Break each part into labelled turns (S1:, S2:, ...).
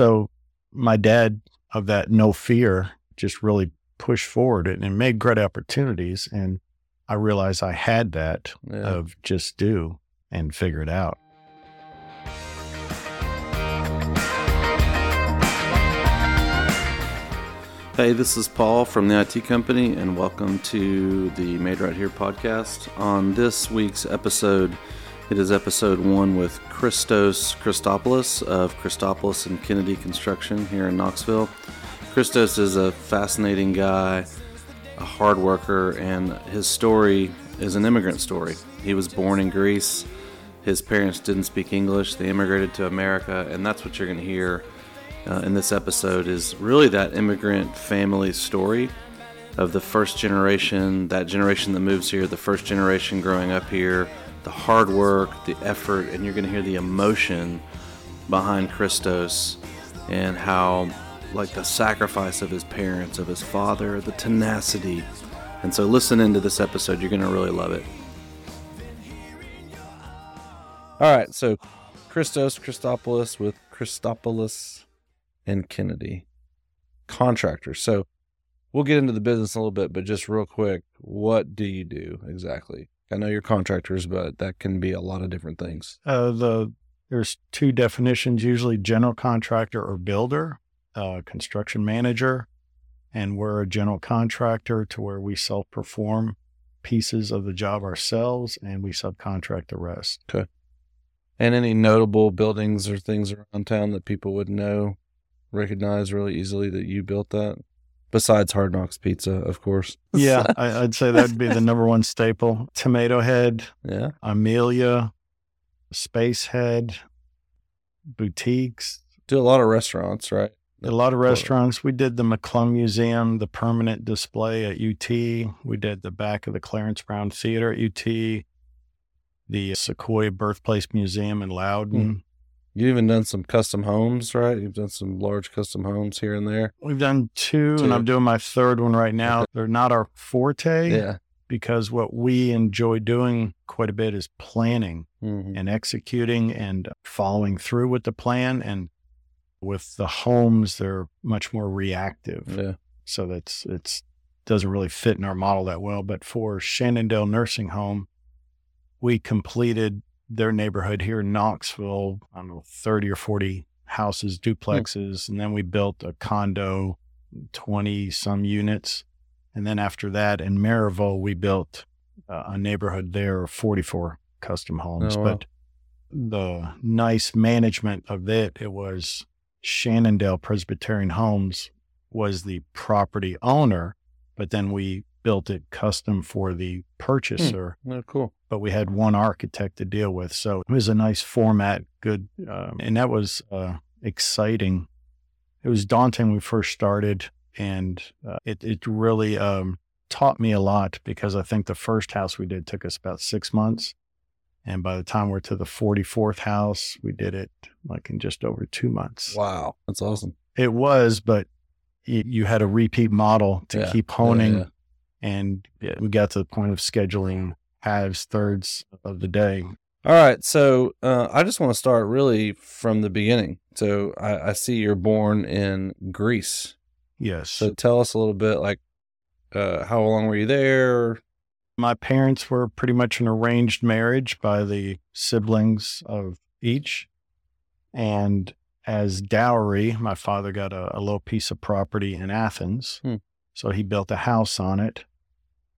S1: so my dad of that no fear just really pushed forward and, and made great opportunities. And I realized I had that
S2: Yeah.
S1: of just do and figure it out.
S2: Hey, this is Paul from the IT Company, and welcome to the Made Right Here podcast. On this week's episode, it is episode one with Christos Christopoulos of Christopoulos and Kennedy Construction here in Knoxville. Christos is a fascinating guy, a hard worker, and his story is an immigrant story. He was born in Greece. His parents didn't speak English. They immigrated to America, and that's what you're going to hear uh, in this episode is really that immigrant family story of the first generation, that generation that moves here, the first generation growing up here, the hard work, the effort, and you're going to hear the emotion behind Christos and how, like, the sacrifice of his parents, of his father, the tenacity. And so, listen into this episode. You're going to really love it. All right. So, Christos Christopoulos with Christopoulos and Kennedy, contractors. So we'll get into the business a little bit, but just real quick, what do you do exactly? I know you're contractors, but that can be a lot of different things.
S1: Uh, the there's two definitions usually general contractor or builder, uh, construction manager, and we're a general contractor to where we self perform pieces of the job ourselves and we subcontract the rest. Okay.
S2: And any notable buildings or things around town that people would know, recognize really easily that you built that? Besides Hard Knox Pizza, of course.
S1: Yeah, I, I'd say that'd be the number one staple. Tomato Head,
S2: yeah.
S1: Emilia, Space Head, boutiques,
S2: Do a lot of restaurants, right?
S1: A lot of restaurants. We did the McClung Museum, the permanent display at UT. We did the back of the Clarence Brown Theater at UT, the Sequoyah Birthplace Museum in Loudon. Hmm.
S2: You've even done some custom homes, right? You've done some large custom homes here and there.
S1: We've done two,
S2: Two.
S1: and I'm doing my third one right now. They're not our forte
S2: Yeah.
S1: because what we enjoy doing quite a bit is planning
S2: hmm
S1: and executing and following through with the plan. And with the homes, they're much more reactive.
S2: Yeah.
S1: so that's it's doesn't really fit in our model that well. But for Shannondale Nursing Home, we completed their neighborhood here in Knoxville. I don't know, thirty or forty houses, duplexes, and then we built a condo, twenty some units, and then after that in Maryville, we built uh, a neighborhood there of forty four custom homes.
S2: Oh, wow.
S1: But the nice management of it, it was Shannondale Presbyterian Homes was the property owner, but then we built it custom for the purchaser.
S2: Oh, cool.
S1: But we had one architect to deal with, so it was a nice format, good, um, and that was uh, exciting. It was daunting when we first started, and uh, it it really um, taught me a lot because I think the first house we did took us about six months. And by the time we're to the 44th house, we did it like in just over two months.
S2: Wow. That's awesome.
S1: It was, but you, you had a repeat model to
S2: Yeah,
S1: keep
S2: yeah,
S1: honing.
S2: yeah.
S1: And yeah, we got to the point of scheduling halves, thirds of the day.
S2: All right. So uh, I just want to start really from the beginning. So I, I see you're born in Greece.
S1: Yes.
S2: So tell us a little bit like uh, how long were you there?
S1: my parents were pretty much an arranged marriage by the siblings of each. And as dowry, my father got a, a little piece of property in Athens.
S2: Hmm.
S1: So he built a house on it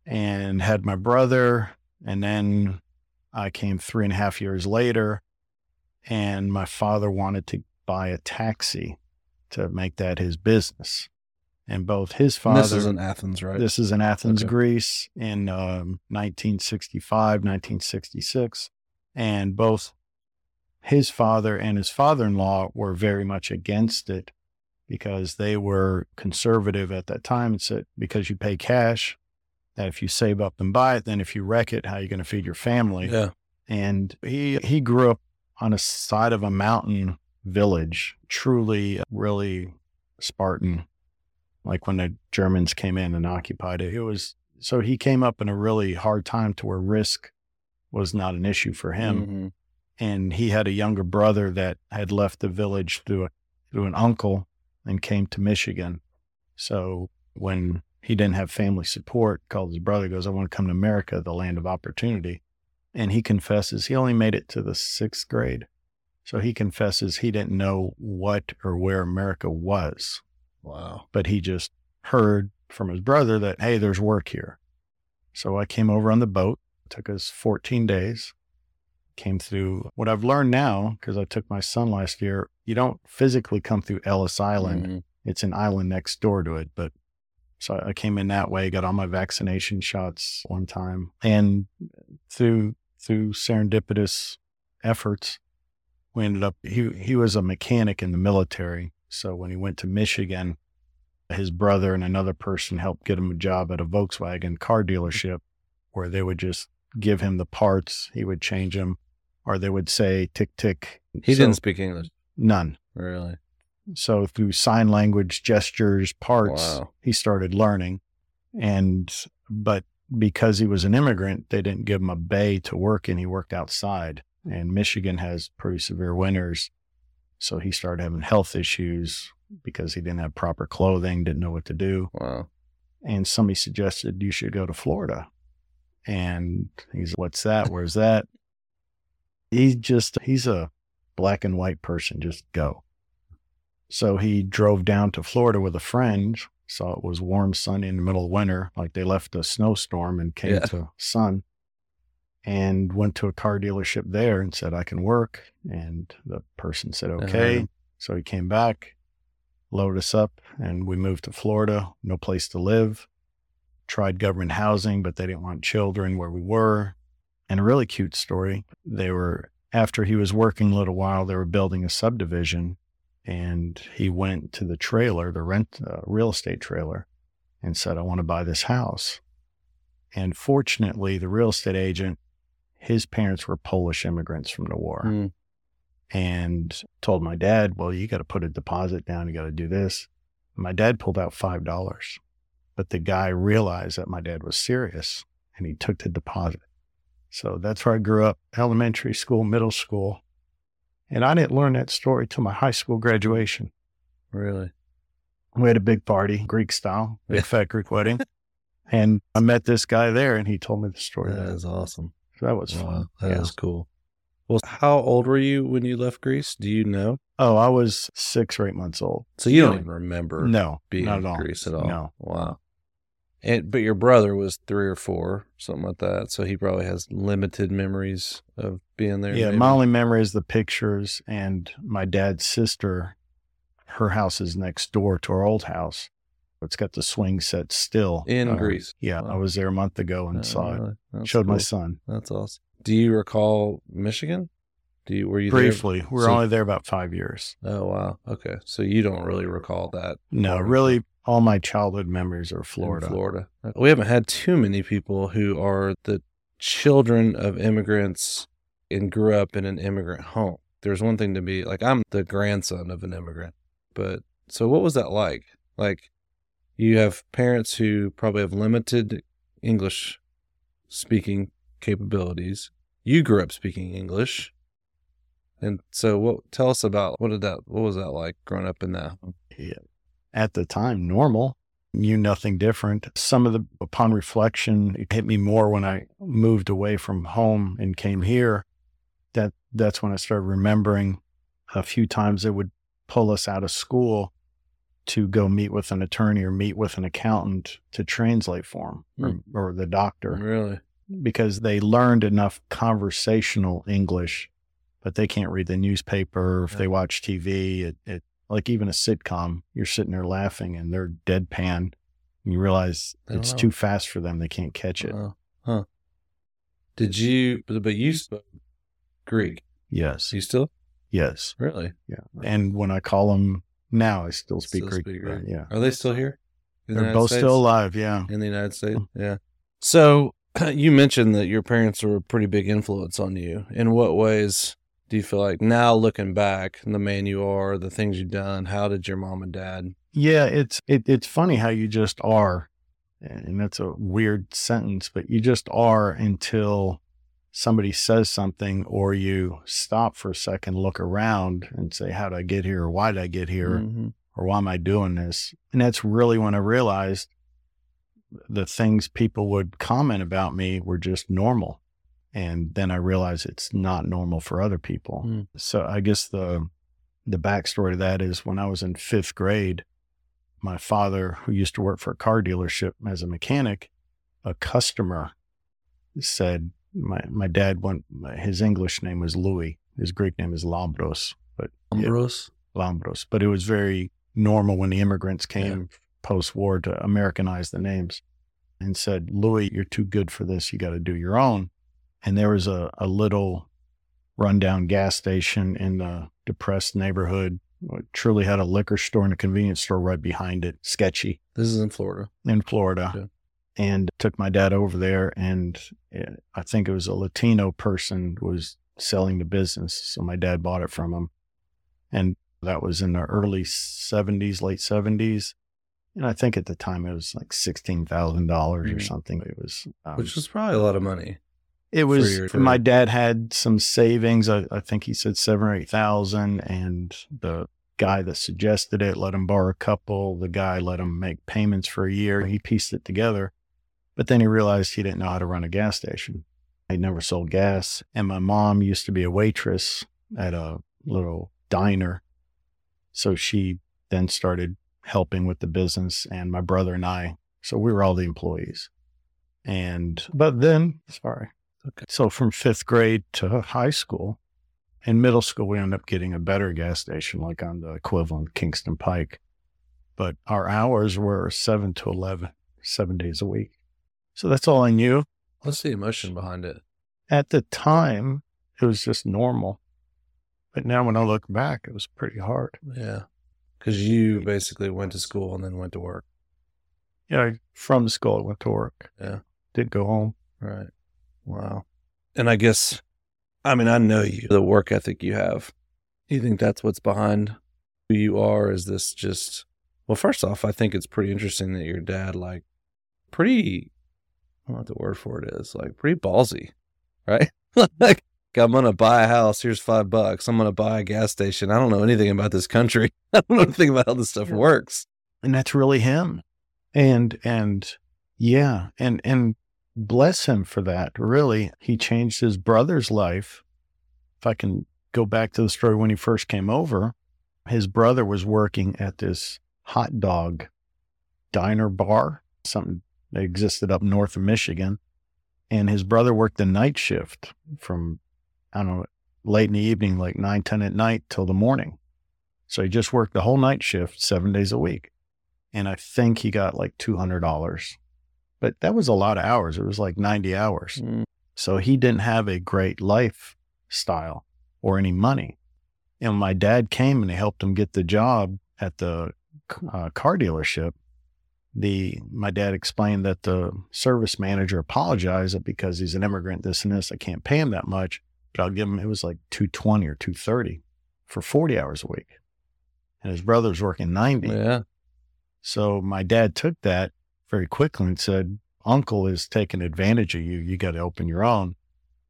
S1: and had my brother. And then I came three and a half years later, and my father wanted to buy a taxi to make that his business. And both his
S2: And
S1: father.
S2: This is in Athens, right?
S1: This is in Athens,
S2: Okay.
S1: Greece in um, 1965, 1966. And both his father and his father in law were very much against it because they were conservative at that time and said, because you pay cash, that if you save up and buy it, then if you wreck it, how are you going to feed your family?
S2: yeah.
S1: and he he grew up on a side of a mountain village truly really spartan like when the germans came in and occupied it it was so he came up in a really hard time to where risk was not an issue for him
S2: Mhm.
S1: and he had a younger brother that had left the village through a, through an uncle and came to Michigan. So when he didn't have family support, called his brother, goes, I want to come to America, the land of opportunity. And he confesses he only made it to the sixth grade. So he confesses he didn't know what or where America was,
S2: Wow.
S1: but he just heard from his brother that, hey, there's work here. So I came over on the boat. It took us 14 days. Came through what I've learned now, because I took my son last year, you don't physically come through Ellis Island.
S2: Mhm.
S1: It's an island next door to it. But so I came in that way, got all my vaccination shots one time. And through through serendipitous efforts, we ended up he he was a mechanic in the military. So when he went to Michigan, his brother and another person helped get him a job at a Volkswagen car dealership where they would just give him the parts, he would change them, or they would say tick tick.
S2: He
S1: So-
S2: didn't speak English,
S1: none.
S2: really.
S1: So through sign language, gestures, parts,
S2: Wow.
S1: he started learning. And but because he was an immigrant, they didn't give him a bay to work in. He worked outside. And Michigan has pretty severe winters. So he started having health issues because he didn't have proper clothing, didn't know what to do.
S2: Wow.
S1: And somebody suggested you should go to Florida. And he's, what's that? Where's that? He's just, he's a black and white person. Just go. So he drove down to Florida with a friend. Saw it was warm, sunny in the middle of winter. Like they left a snowstorm and came
S2: Yeah.
S1: to sun and went to a car dealership there and said, I can work. And the person said, okay.
S2: Uh-huh.
S1: So he came back, loaded us up, and we moved to Florida. No place to live. Tried government housing, but they didn't want children where we were. And a really cute story. They were, after he was working a little while, they were building a subdivision. And he went to the trailer, the rent uh, real estate trailer, and said, I want to buy this house. And fortunately, the real estate agent, his parents were Polish immigrants from the war
S2: Mm.
S1: and told my dad, Well, you got to put a deposit down. You got to do this. My dad pulled out $5, but the guy realized that my dad was serious and he took the deposit. So that's where I grew up elementary school, middle school. And I didn't learn that story till my high school graduation.
S2: Really?
S1: We had a big party, Greek style, big
S2: Yeah.
S1: fat Greek wedding. And I met this guy there and he told me the story.
S2: That is awesome.
S1: So that was
S2: Wow.
S1: fun.
S2: That is
S1: Yeah.
S2: cool. Well, how old were you when you left Greece? Do you know?
S1: Oh, I was six or eight months old.
S2: So you don't
S1: Really?
S2: even remember
S1: No,
S2: being
S1: not at all.
S2: Greece at all.
S1: No.
S2: Wow. And but your brother was three or four, something like that. So he probably has limited memories of being there.
S1: Yeah,
S2: maybe.
S1: my only memory is the pictures and my dad's sister. Her house is next door to our old house. It's got the swing set still
S2: In
S1: Uh,
S2: Greece?
S1: Yeah, I was there a month ago and
S2: Oh,
S1: saw it. Showed my son
S2: That's awesome. Do you recall Michigan? Do you were you there?
S1: briefly. We were
S2: So-
S1: only there about five years.
S2: Oh wow. Okay. So you don't really recall that.
S1: No, really, all my childhood memories are
S2: in
S1: Florida.
S2: Florida. Uh, we haven't had too many people who are the children of immigrants and grew up in an immigrant home. There's one thing to be like I'm the grandson of an immigrant. But so what was that like? Like you have parents who probably have limited English speaking capabilities. You grew up speaking English. And so what tell us about what did that what was that like growing up in that home?
S1: Yeah. At the time, normal. Knew nothing different. Some of the, upon reflection, it hit me more when I moved away from home and came here. That that's when I started remembering a few times they would pull us out of school to go meet with an attorney or meet with an accountant to translate for them or, hmm. or the doctor
S2: Really?
S1: because they learned enough conversational English, but they can't read the newspaper. If they watch TV, it, it like even a sitcom, you're sitting there laughing and they're deadpan. And you realize it's
S2: know.
S1: too fast for them. They can't catch it.
S2: Oh, huh. Did you? But but you spoke Greek.
S1: yes.
S2: You still
S1: Yes.
S2: really?
S1: Yeah. And when I call them now, I still speak
S2: Still
S1: Greek.
S2: speak Greek.
S1: Yeah.
S2: Are they still here? the
S1: They're
S2: United
S1: both
S2: States?
S1: still alive. Yeah.
S2: in the United States.
S1: Mm.
S2: Yeah. So you mentioned that your parents were a pretty big influence on you. In what ways do you feel like now looking back, the man you are, the things you've done? How did your mom and dad?
S1: Yeah, it's it, it's funny how you just are, and that's a weird sentence, but you just are until somebody says something or you stop for a second, look around and say, How did I get here? Or why did I get here?
S2: Mhm.
S1: Or why am I doing this? And that's really when I realized the things people would comment about me were just normal. And then I realized it's not normal for other people.
S2: Mm.
S1: So I guess the the backstory to that is when I was in fifth grade, my father, who used to work for a car dealership as a mechanic, a customer said my my dad went his English name was Louis. His Greek name is Lambros, but yeah,
S2: Ambrose.
S1: Lambros. But it was very normal when the immigrants came post war to Americanize the names and said, Louis, you're too good for this. You got to do your own. And there was a, a little rundown gas station in the depressed neighborhood. It truly had a liquor store and a convenience store right behind it. Sketchy
S2: This is in Florida.
S1: in Florida.
S2: Yeah.
S1: And took my dad over there, and I think it was a Latino person was selling the business, so my dad bought it from him, and that was in the early '70s, late '70s, and I think at the time it was like sixteen thousand dollars or
S2: Mhm.
S1: something. It was, um,
S2: Which was probably a lot of money.
S1: It was.
S2: your- for-
S1: my dad had some savings. I, I think he said seven or eight thousand, and the guy that suggested it let him borrow a couple. The guy let him make payments for a year. He pieced it together, but then he realized he didn't know how to run a gas station. He never sold gas, and my mom used to be a waitress at a little diner, so she then started helping with the business, and my brother and I. So we were all the employees. And, but then, sorry.
S2: Okay.
S1: So from fifth grade to high school, in middle school, we ended up getting a better gas station, like on the equivalent Kingston Pike. But our hours were seven to 11, seven days a week. So that's all I knew.
S2: What's the emotion behind it?
S1: At the time, it was just normal. But now when I look back, it was pretty hard.
S2: Yeah. Because you basically went to school and then went to work.
S1: Yeah, from school, I went to work.
S2: Yeah.
S1: Didn't go home.
S2: Right. Wow. And I guess, I mean, I know you, the work ethic you have. Do you think that's what's behind who you are? Is this just, well, first off, I think it's pretty interesting that your dad, like, pretty, I don't know what the word for it is, like, pretty ballsy, right? like, I'm going to buy a house. Here's five bucks. I'm going to buy a gas station. I don't know anything about this country. I don't know anything about how this stuff
S1: Yeah.
S2: works.
S1: and that's really him and and yeah and and bless him for that really. He changed his brother's life. If i can go back to the story when he first came over his brother was working at this hot dog diner bar something that existed up north of michigan and his brother worked the night shift from i don't know late in the evening like 9 10 at night till the morning. So he just worked the whole night shift seven days a week and I think he got like two hundred dollars. But that was a lot of hours. It was like ninety hours.
S2: Mm,
S1: So he didn't have a great lifestyle or any money. And my dad came and he helped him get the job at the uh, car dealership. The my dad explained that the service manager apologized that because he's an immigrant, this and this, I can't pay him that much, but I'll give him. It was like two twenty or two thirty for forty hours a week, and his brother's working ninety.
S2: Yeah.
S1: So my dad took that very quickly and said, Uncle is taking advantage of you. You got to open your own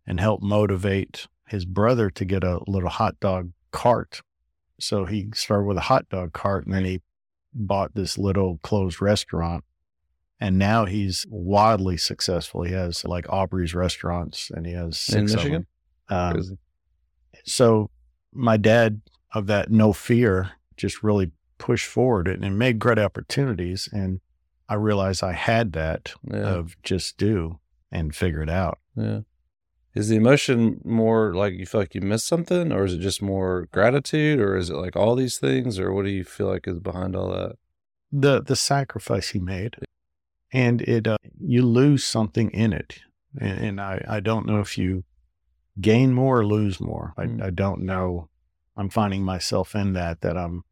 S1: and help motivate his brother to get a little hot dog cart. So he started with a hot dog cart and then he bought this little closed restaurant. And now he's wildly successful. He has like Aubrey's restaurants and he has
S2: In Michigan?
S1: Um, so my dad of that no fear just really pushed forward and, and made great opportunities and i realized i had that
S2: Yeah.
S1: of just do and figure it out
S2: Yeah. Is the emotion more like you feel like you missed something, or is it just more gratitude, or is it like all these things, or what do you feel like is behind all that?
S1: the the sacrifice he made and it uh, you lose something in it and, and i i don't know if you gain more or lose more I,
S2: Mm.
S1: I don't know i'm finding myself in that that i'm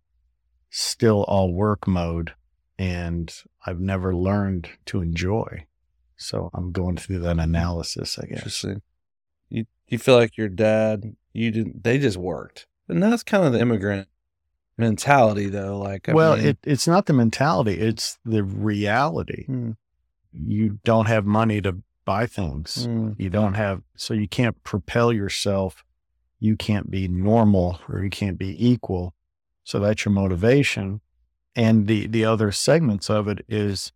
S1: still all work mode and i've never learned to enjoy so i'm going through that analysis i guess
S2: Interesting. You you feel like your dad, you didn't. They just worked, and that's kind of the immigrant mentality, though. Like, I
S1: well
S2: mean,
S1: it, it's not the mentality it's the reality
S2: Hmm.
S1: you don't have money to buy things.
S2: Mm.
S1: You don't have, so you can't propel yourself. You can't be normal or you can't be equal. So that's your motivation. And the, the other segments of it is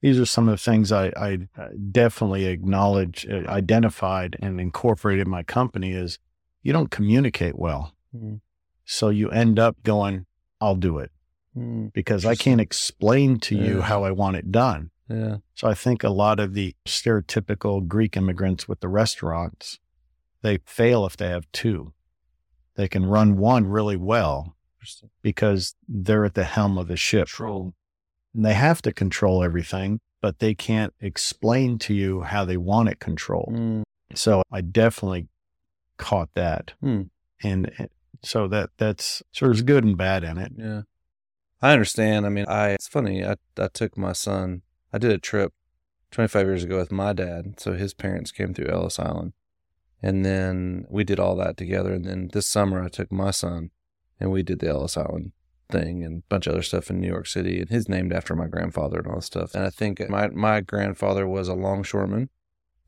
S1: these are some of the things I, I uh, definitely acknowledge, uh, identified, and incorporated in my company is you don't communicate well.
S2: Mm.
S1: So you end up going, I'll do it
S2: Mm.
S1: because I can't explain to you how I want it done.
S2: Yeah.
S1: So I think a lot of the stereotypical Greek immigrants with the restaurants, they fail if they have two. They can run one really well
S2: Interesting.
S1: because they're at the helm of the ship.
S2: Control.
S1: And they have to control everything, but they can't explain to you how they want it controlled.
S2: Mm.
S1: So I definitely caught that.
S2: Hmm.
S1: And uh, so that that's so there's good and bad in it.
S2: Yeah. I understand. I mean, I it's funny. I I took my son. I did a trip 25 years ago with my dad. So his parents came through Ellis Island. And then we did all that together. And then this summer I took my son and we did the Ellis Island thing and a bunch of other stuff in New York City. And he's named after my grandfather and all that stuff. And I think my my grandfather was a longshoreman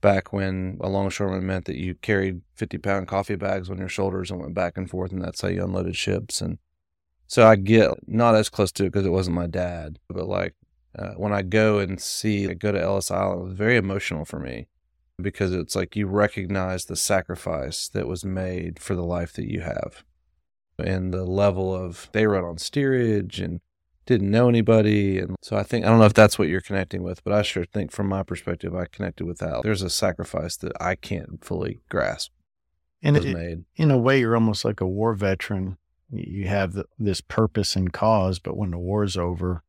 S2: back when a longshoreman meant that you carried 50 pound coffee bags on your shoulders and went back and forth. And that's how you unloaded ships. And so I get not as close to it because it wasn't my dad, but like uh, when I go and see, I go to Ellis Island, it was very emotional for me because it's like you recognize the sacrifice that was made for the life that you have and the level of they run on steerage and didn't know anybody. And so I think, I don't know if that's what you're connecting with, but I sure think from my perspective, I connected with that. There's a sacrifice that I can't fully grasp
S1: And it,
S2: made.
S1: in a way, you're almost like a war veteran. You have the, this purpose and cause, but when the war's over,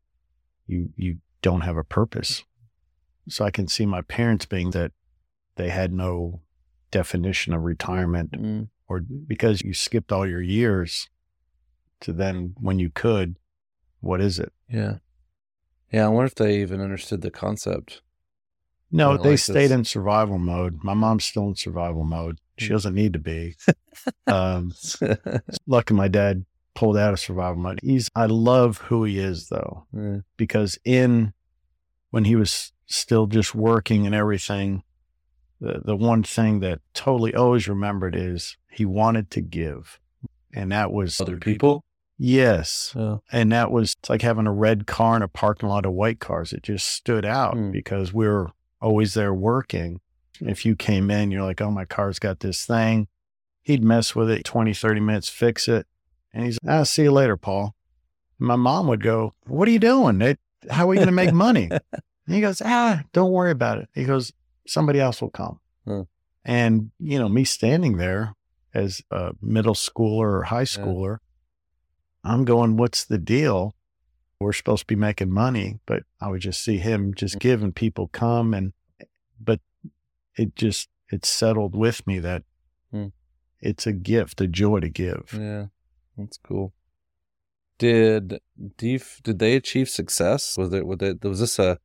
S1: you you don't have a purpose. So I can see my parents being that they had no definition of retirement,
S2: Mm.
S1: Or because you skipped all your years to then when you could, what is it?
S2: Yeah. Yeah. I wonder if they even understood the concept.
S1: No, they
S2: like
S1: stayed
S2: this-
S1: in survival mode. My mom's still in survival mode. She
S2: Hmm.
S1: doesn't need to be. um, lucky my dad pulled out of survival mode. He's I love who he is though,
S2: Yeah.
S1: because in when he was still just working and everything, the the one thing that totally always remembered is he wanted to give. And that was
S2: Other people?
S1: Yes.
S2: Yeah.
S1: And that was it's like having a red car in a parking lot of white cars. It just stood out
S2: Hmm.
S1: because we were always there working. If you came in, you're like, oh, my car's got this thing. He'd mess with it 20, 30 minutes, fix it. And he's, I'll ah, see you later, Paul. And my mom would go, what are you doing? It, how are we going to make money? and he goes, ah, don't worry about it. He goes, somebody else will come.
S2: Huh.
S1: And, you know, me standing there as a middle schooler or high schooler, I'm going, what's the deal? We're supposed to be making money, but I would just see him just give and people come and, but it just, it settled with me that
S2: Hmm.
S1: it's a gift, a joy to give.
S2: Yeah. That's cool. Did you, did they achieve success? Was it was, it, was this a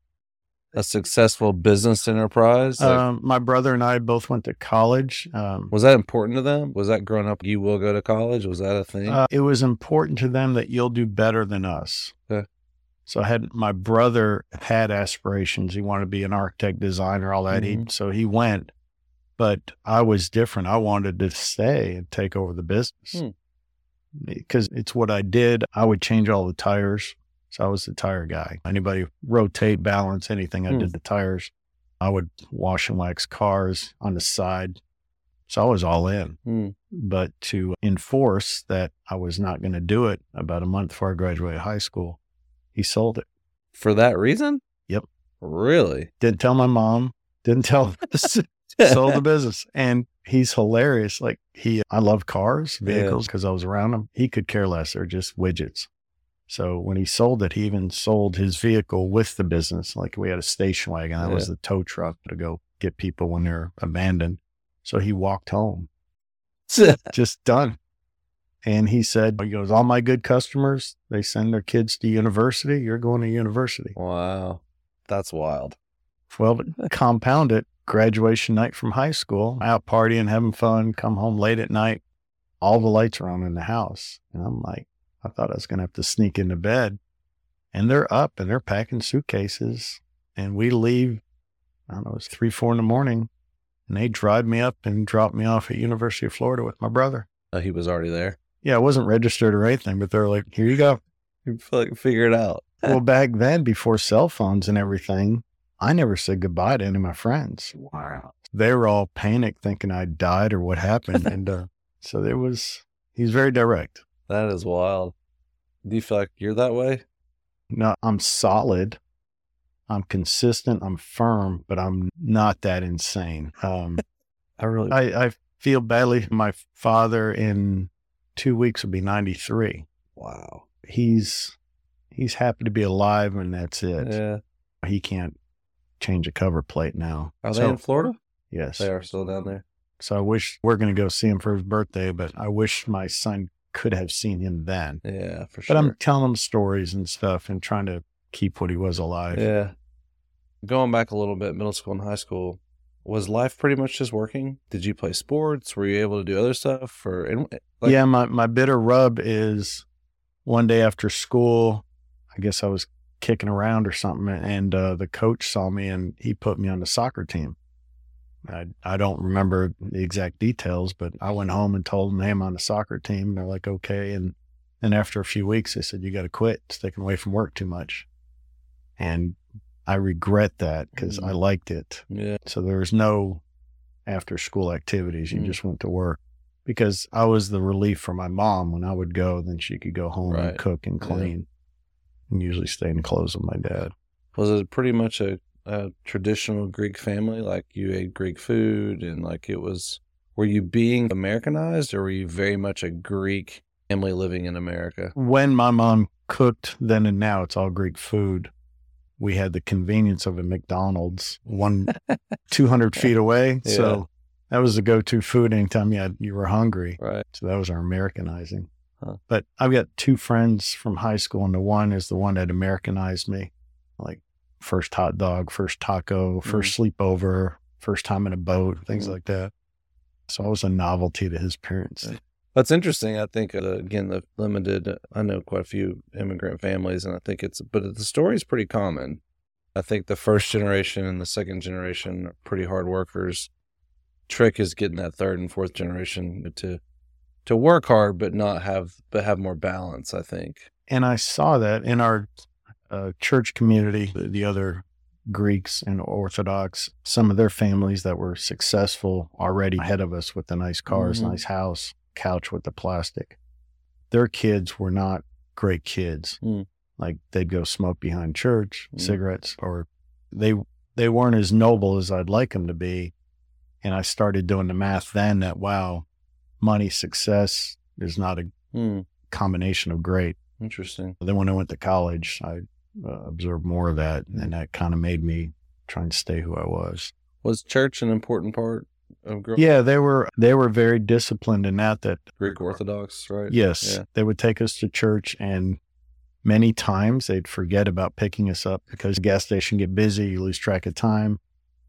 S2: a successful business enterprise? Like,
S1: Um, my brother and I both went to college. Um,
S2: was that important to them? Was that growing up? You will go to college. Was that a thing?
S1: Uh, it was important to them that you'll do better than us.
S2: Okay.
S1: So I had my brother had aspirations. He wanted to be an architect, designer, all that. He
S2: Mhm.
S1: so he went, but I was different. I wanted to stay and take over the business
S2: Hmm.
S1: because it's what I did. I would change all the tires. So I was the tire guy. Anybody rotate, balance, anything, I
S2: Hmm.
S1: did the tires. I would wash and wax cars on the side. So I was all in
S2: Hmm.
S1: but to enforce that I was not going to do it about a month before I graduated high school, he sold it.
S2: For that reason?
S1: Yep.
S2: Really?
S1: Didn't tell my mom, didn't tell, sold the business. And he's hilarious. Like he, I love cars, vehicles because I was around him. He could care less. They're just widgets. So when he sold it, he even sold his vehicle with the business. Like we had a station wagon. That was the tow truck to go get people when they're abandoned. So he walked home. just done. And he said, he goes, all my good customers, they send their kids to university. You're going to university.
S2: wow. That's wild.
S1: Well, compound it, graduation night from high school, out partying, having fun, come home late at night. All the lights are on in the house. And I'm like, I thought I was going to have to sneak into bed. And they're up and they're packing suitcases. And we leave I don't know, it was three, four in the morning. And they drive me up and dropped me off at University of Florida with my brother.
S2: Oh, he was already there.
S1: Yeah, I wasn't registered or anything, but they're like, here you go.
S2: You figure it out.
S1: well, back then, before cell phones and everything, I never said goodbye to any of my friends.
S2: Wow.
S1: They were all panicked thinking I died or what happened. and uh, so it was, he's very direct.
S2: That is wild. Do you feel like you're that way?
S1: No, I'm solid. I'm consistent. I'm firm, but I'm not that insane. Um,
S2: I really.
S1: I, I feel badly. My father in two weeks will be 93.
S2: wow.
S1: He's he's happy to be alive, and that's it.
S2: Yeah.
S1: He can't change a cover plate now.
S2: Are they
S1: So-
S2: in Florida?
S1: Yes.
S2: They are still down there.
S1: So I wish we're going to go see him for his birthday, but I wish my son could have seen him then.
S2: Yeah, for sure.
S1: But I'm telling him stories and stuff and trying to keep what he was alive.
S2: Yeah. Going back a little bit, middle school and high school, was life pretty much just working? Did you play sports? Were you able to do other stuff? Or like,
S1: yeah, my, my bitter rub is one day after school, I guess I was kicking around or something, and uh, the coach saw me and he put me on the soccer team. I, I don't remember the exact details, but I went home and told them, hey, I'm on a soccer team. And they're like, okay. And then after a few weeks, they said, you got to quit sticking away from work too much. And I regret that because I
S2: Mm.
S1: liked it.
S2: yeah,
S1: So there was no after school activities. You
S2: Mm.
S1: just went to work because I was the relief for my mom. When I would go, then she could go home
S2: Right.
S1: and cook and
S2: Yeah.
S1: clean and usually stay in the clothes with my dad.
S2: was it pretty much a, a traditional Greek family? Like you ate Greek food and like it was. Were you being Americanized, or were you very much a Greek family living in America?
S1: When my mom cooked then and now, it's all Greek food. We had the convenience of a McDonald's one 200 feet away.
S2: Yeah.
S1: So that was the go to food anytime you, had, you were hungry.
S2: Right.
S1: So that was our Americanizing.
S2: Huh.
S1: But I've got two friends from high school, and the one is the one that Americanized me. Like first hot dog, first taco, 1st sleepover, first time in a boat, things
S2: Mhm.
S1: like that. So I was a novelty to his parents.
S2: That's interesting. I think uh, again the limited. I know quite a few immigrant families, and I think it's. But the story is pretty common. I think the first generation and the second generation are pretty hard workers. Trick is getting that third and fourth generation to to work hard, but not have but have more balance. I think.
S1: And I saw that in our uh, church community, the, the other Greeks and Orthodox, some of their families that were successful already ahead of us with the nice cars,
S2: Mhm.
S1: nice house, couch with the plastic. Their kids were not great kids.
S2: Mm.
S1: Like they'd go smoke behind church,
S2: Mm.
S1: cigarettes, or they they weren't as noble as I'd like them to be. And I started doing the math then that wow, money success is not a
S2: Hmm.
S1: combination of great.
S2: Interesting.
S1: Then when I went to college, I uh, observed more of that, and that kind of made me try and stay who I was.
S2: Was church an important part of growing?
S1: Yeah, they were they were very disciplined in that. That
S2: Greek Orthodox, right?
S1: yes,
S2: Yeah.
S1: they would take us to church, and many times they'd forget about picking us up because the gas station get busy, you lose track of time.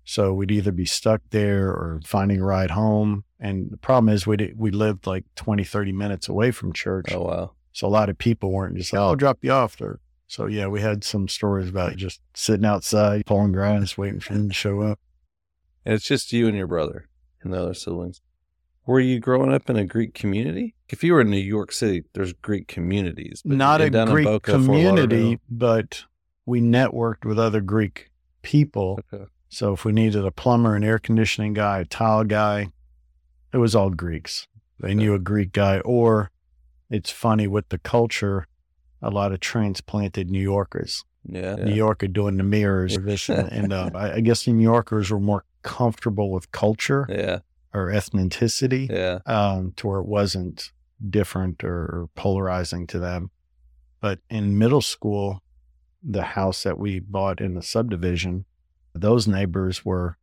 S1: So we'd either be stuck there or finding a ride home. And the problem is we we lived like 20, 30 minutes away from church.
S2: Oh wow.
S1: So a lot of people weren't just, oh, I'll drop you off there. So yeah, we had some stories about hmm. just sitting outside, pulling grass, waiting for them to show up.
S2: And it's just you and your brother and the other siblings. Were you growing up in a Greek community? If you were in New York City, there's Greek communities. but
S1: Not a Greek
S2: Boca,
S1: community, but we networked with other Greek people.
S2: Okay.
S1: So if we needed a plumber, an air conditioning guy, a tile guy, it was all Greeks. They knew a Greek guy. Or it's funny with the culture, a lot of transplanted New Yorkers.
S2: Yeah.
S1: New Yorker doing the mirrors, and, and uh, I, I guess the New Yorkers were more comfortable with culture
S2: Yeah.
S1: or ethnicity,
S2: Yeah.
S1: um, to where it wasn't different or, or polarizing to them. But in middle school, the house that we bought in the subdivision, those neighbors were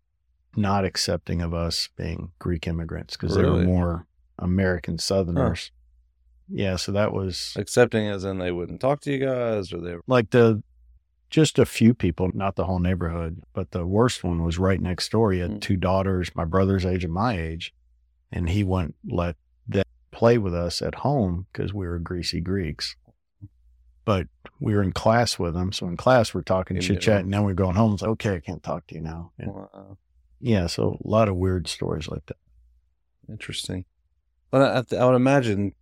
S1: not accepting of us being Greek immigrants because they were more American Southerners. Yeah, so that was
S2: Accepting as in they wouldn't talk to you guys or they were.
S1: like the just a few people, not the whole neighborhood, but the worst one was right next door. He had
S2: Mm.
S1: two daughters, my brother's age and my age, and he wouldn't let them play with us at home because we were greasy Greeks. but we were in class with him. So in class, we're talking chit chat, and then we're going home. It's like, okay, I can't talk to you now.
S2: Wow.
S1: yeah, so a lot of weird stories like that.
S2: Interesting. But I I would imagine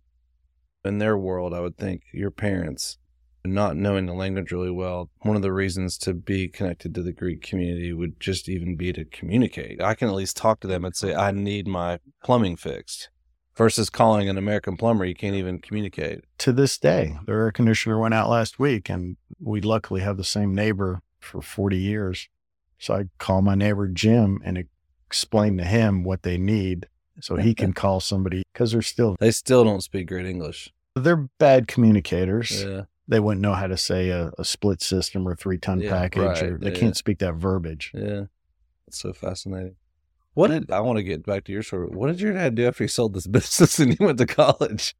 S2: in their world, I would think your parents, not knowing the language really well, one of the reasons to be connected to the Greek community would just even be to communicate. I can at least talk to them and say, I need my plumbing fixed. Versus calling an American plumber, you can't even communicate.
S1: To this day, their air conditioner went out last week, and we luckily have the same neighbor for 40 years. So I call my neighbor Jim and explain to him what they need so he can call somebody because they're still
S2: They still don't speak great English.
S1: they're bad communicators.
S2: Yeah.
S1: They wouldn't know how to say a, a split system or three ton
S2: Yeah,
S1: package, or they
S2: yeah.
S1: can't speak that verbiage.
S2: Yeah. It's so fascinating. What did I want to get back to your story? What did your dad do after he sold this business and he went to college?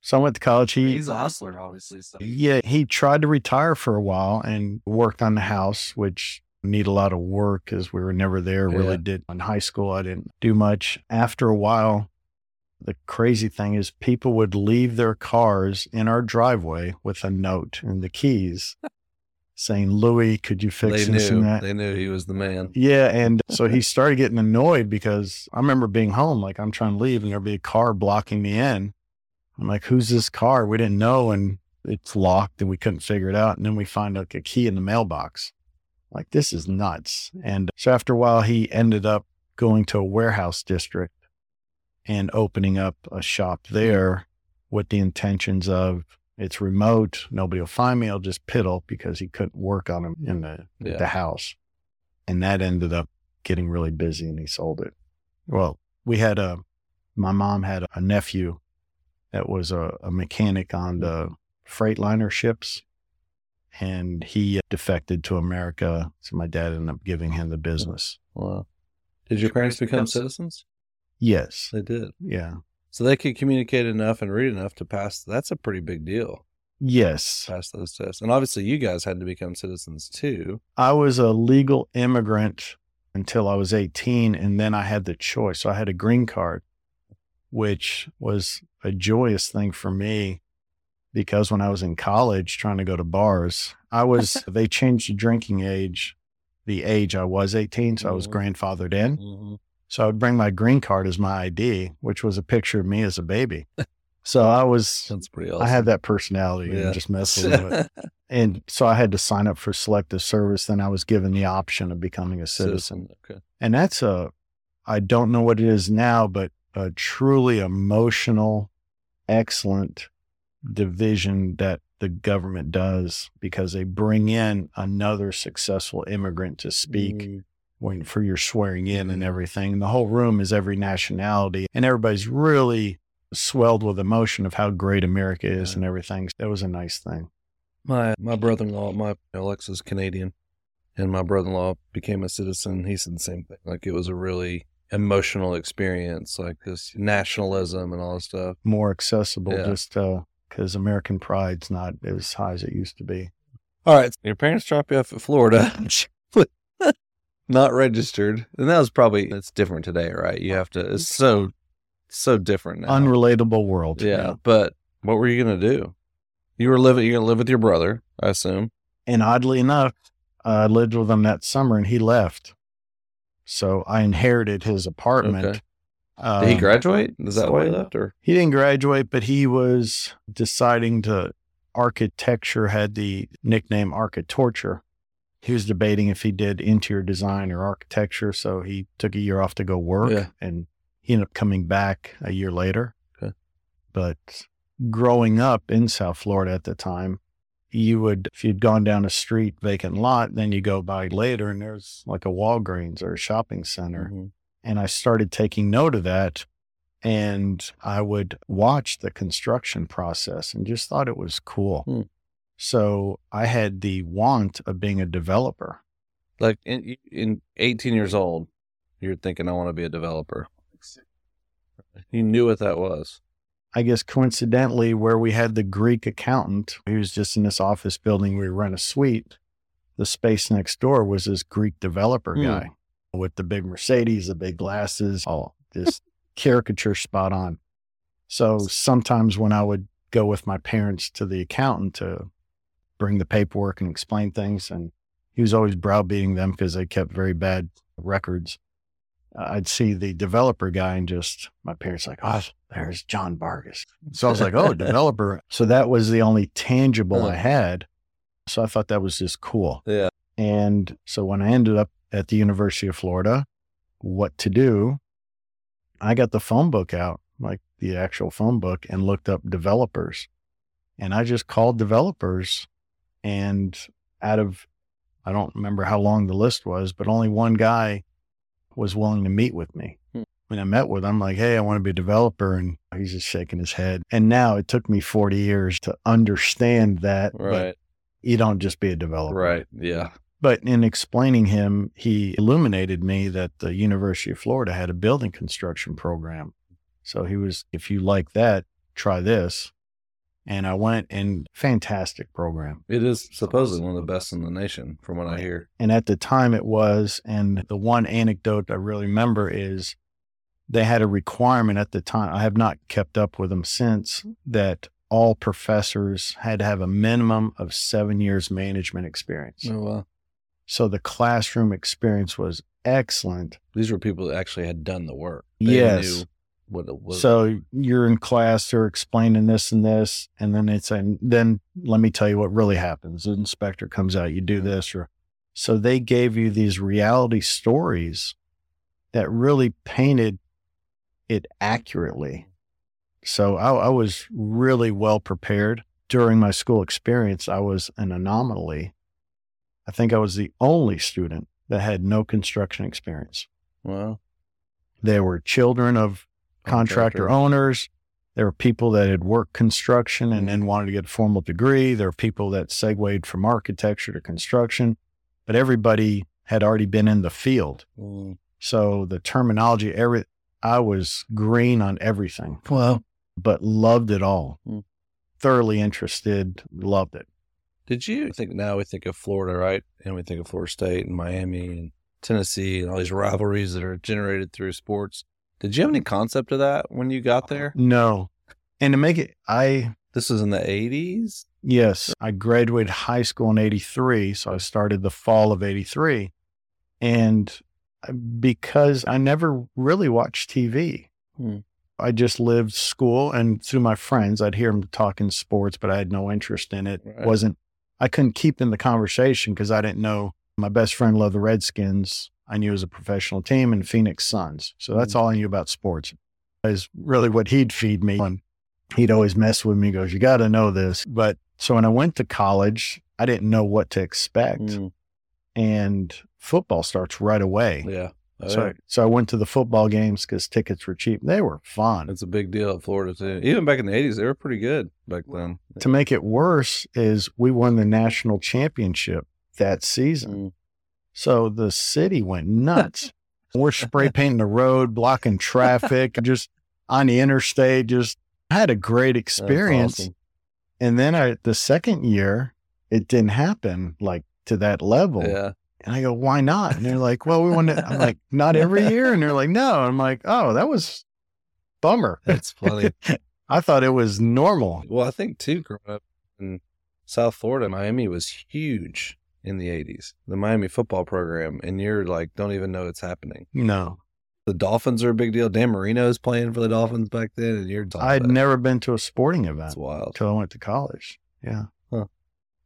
S1: So I went to college. He
S3: He's a hustler, obviously. So.
S1: Yeah, he tried to retire for a while and worked on the house, which need a lot of work because we were never there.
S2: Yeah.
S1: Really did in high school. I didn't do much. After a while, the crazy thing is people would leave their cars in our driveway with a note and the keys saying, "Louis, could you fix
S2: They
S1: this
S2: knew.
S1: and that?"
S2: They knew he was the man.
S1: Yeah, and so he started getting annoyed because I remember being home, like I'm trying to leave, and there'd be a car blocking me in. I'm like, "Who's this car?" We didn't know, and it's locked, and we couldn't figure it out. And then we find like a key in the mailbox. Like this is nuts. And so after a while, he ended up going to a warehouse district and opening up a shop there with the intentions of it's remote, nobody will find me. I'll just piddle because he couldn't work on him in the
S2: Yeah.
S1: the house. And that ended up getting really busy and he sold it. Well, we had a, my mom had a nephew that was a, a mechanic on the Freightliner ships. And he defected to America. So my dad ended up giving him the business.
S2: Wow. Did your parents become citizens?
S1: Yes.
S2: They did.
S1: Yeah.
S2: So they could communicate enough and read enough to pass. That's a pretty big deal.
S1: Yes.
S2: Pass those tests. And obviously, you guys had to become citizens too.
S1: I was a legal immigrant until I was 18, and then I had the choice. So I had a green card, which was a joyous thing for me because when I was in college trying to go to bars, I was, they changed the drinking age, the age I was 18. So I was
S2: Mhm.
S1: grandfathered in.
S2: Mm-hmm.
S1: So I would bring my green card as my ID, which was a picture of me as a baby. So I was,
S2: That's pretty awesome.
S1: I had that personality
S2: Yeah.
S1: and just mess a little bit. And so I had to sign up for selective service. Then I was given the option of becoming a citizen.
S2: Okay.
S1: And that's a, I don't know what it is now, but a truly emotional, excellent division that the government does because they bring in another successful immigrant to speak
S2: Mm,
S1: when for your swearing in and everything. And the whole room is every nationality, and everybody's really swelled with emotion of how great America is
S2: Yeah.
S1: and everything. That was a nice thing.
S2: My my brother in law, my Alexa's Canadian, and my brother in law became a citizen. He said the same thing. Like it was a really emotional experience, like this nationalism and all this stuff.
S1: More accessible,
S2: Yeah.
S1: just because American pride's not as high as it used to be.
S2: All right, your parents drop you off at Florida, not registered, and that was probably it's different today, right? You have to. It's so so different now.
S1: Unrelatable world.
S2: yeah, but what were you gonna do? You were living. You're gonna live with your brother, I assume.
S1: And oddly enough, I lived with him that summer and he left. So I inherited his apartment.
S2: Okay. Did he
S1: Um,
S2: graduate? Is that why he left, or
S1: He didn't graduate, but he was deciding to architecture had the nickname architorture. He was debating if he did interior design or architecture, so he took a year off to go work
S2: Yeah.
S1: and he ended up coming back a year later.
S2: Okay.
S1: But growing up in South Florida at the time, you would if you'd gone down a street vacant lot, then you go by later and there's like a Walgreens or a shopping center.
S2: Mhm.
S1: And I started taking note of that. And I would watch the construction process and just thought it was cool.
S2: Hmm.
S1: So I had the want of being a developer.
S2: like in, in 18 years old, you're thinking, I want to be a developer. You knew what that was.
S1: I guess coincidentally, where we had the Greek accountant, he was just in this office building, we rent a suite. The space next door was this Greek developer
S2: Hmm.
S1: guy with the big Mercedes, the big glasses, all this caricature spot on. So sometimes when I would go with my parents to the accountant to bring the paperwork and explain things. And he was always browbeating them because they kept very bad records. Uh, I'd see the developer guy and just my parents like, oh, there's John Vargas. So I was like, oh, developer. So that was the only tangible
S2: Huh.
S1: I had. So I thought that was just cool.
S2: Yeah.
S1: And so when I ended up at the University of Florida, what to do, I got the phone book out, like the actual phone book, and looked up developers. And I just called developers. And out of, I don't remember how long the list was, but only one guy was willing to meet with me.
S2: Hmm.
S1: When I met with him, I'm like, hey, I want to be a developer. And he's just shaking his head. And now it took me 40 years to understand that. But
S2: Right.
S1: you don't just be a developer.
S2: Right. Yeah.
S1: But in explaining him, he illuminated me that the University of Florida had a building construction program. So he was, if you like that, try this. And I went and fantastic program.
S2: It is supposedly one of the best in the nation, from what I hear.
S1: And at the time it was, and the one anecdote I really remember is they had a requirement at the time. I have not kept up with them since mm-hmm. that all professors had to have a minimum of seven years management experience.
S2: Oh well.
S1: So the classroom experience was excellent.
S2: These were people that actually had done the work. They
S1: Yes.
S2: knew what it was.
S1: So you're in class, they're explaining this and this, and then it's and then let me tell you what really happens. The inspector comes out, you do mm-hmm. this, or so they gave you these reality stories that really painted it accurately. So I, I was really well prepared during my school experience. I was an anomaly. I think I was the only student that had no construction experience.
S2: well,
S1: There were children of contractor
S2: Contractor.
S1: owners. There were people that had worked construction and then wanted to get a formal degree. There were people that segued from architecture to construction, but everybody had already been in the field.
S2: mm,
S1: So the terminology, every I was green on everything,
S2: well,
S1: but loved it all.
S2: Hmm.
S1: Thoroughly interested, loved it.
S2: Did you think now we think of Florida, right? And we think of Florida State and Miami and Tennessee and all these rivalries that are generated through sports. Did you have any concept of that when you got there?
S1: No. And to make it, I
S2: This was in the 80s?
S1: Yes, I graduated high school in 83. So I started the fall of 83. And because I never really watched TV,
S2: Hmm.
S1: I just lived school and through my friends, I'd hear them talking sports, but I had no interest in it.
S2: Right.
S1: Wasn't, I couldn't keep in the conversation because I didn't know my best friend loved the Redskins. I knew it was a professional team and Phoenix Suns. So that's
S2: Hmm.
S1: all I knew about sports. Is really what he'd feed me. And he'd always mess with me, goes, You got to know this. But so when I went to college, I didn't know what to expect.
S2: Mm,
S1: And football starts right away.
S2: yeah.
S1: So,
S2: yeah.
S1: so I went to the football games because tickets were cheap. They were fun.
S2: It's a big deal at Florida, too. Even back in the 80s, they were pretty good back then.
S1: To make it worse, is we won the national championship that season.
S2: Mm,
S1: So the city went nuts. We're spray painting the road, blocking traffic, just on the interstate. Just had a great experience.
S2: awesome.
S1: And then I, the second year, it didn't happen like to that level.
S2: Yeah.
S1: And I go, why not? And they're like, well, we want to, I'm like, not every year. And they're like, no. I'm like, oh, that was bummer.
S2: That's funny.
S1: I thought it was normal.
S2: well, I think, too, growing up in South Florida, Miami was huge in the 80s, the Miami football program. And you're like, don't even know it's happening.
S1: No,
S2: The Dolphins are a big deal. Dan Marino's playing for the Dolphins back then. And you're talking
S1: I'd never been to a sporting event
S2: That's wild.
S1: until I went to college. Yeah.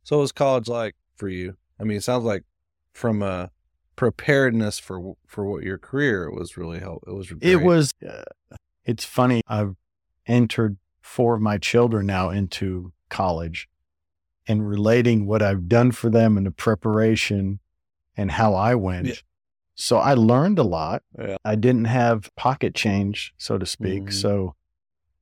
S2: So, what was college like for you? I mean, it sounds like from a preparedness for for what your career was really help. It was.
S1: It was, uh, it's funny. I've entered four of my children now into college and relating what I've done for them in the preparation and how I went.
S2: Yeah.
S1: So I learned a lot.
S2: Yeah.
S1: I didn't have pocket change, so to speak.
S2: Mhm.
S1: So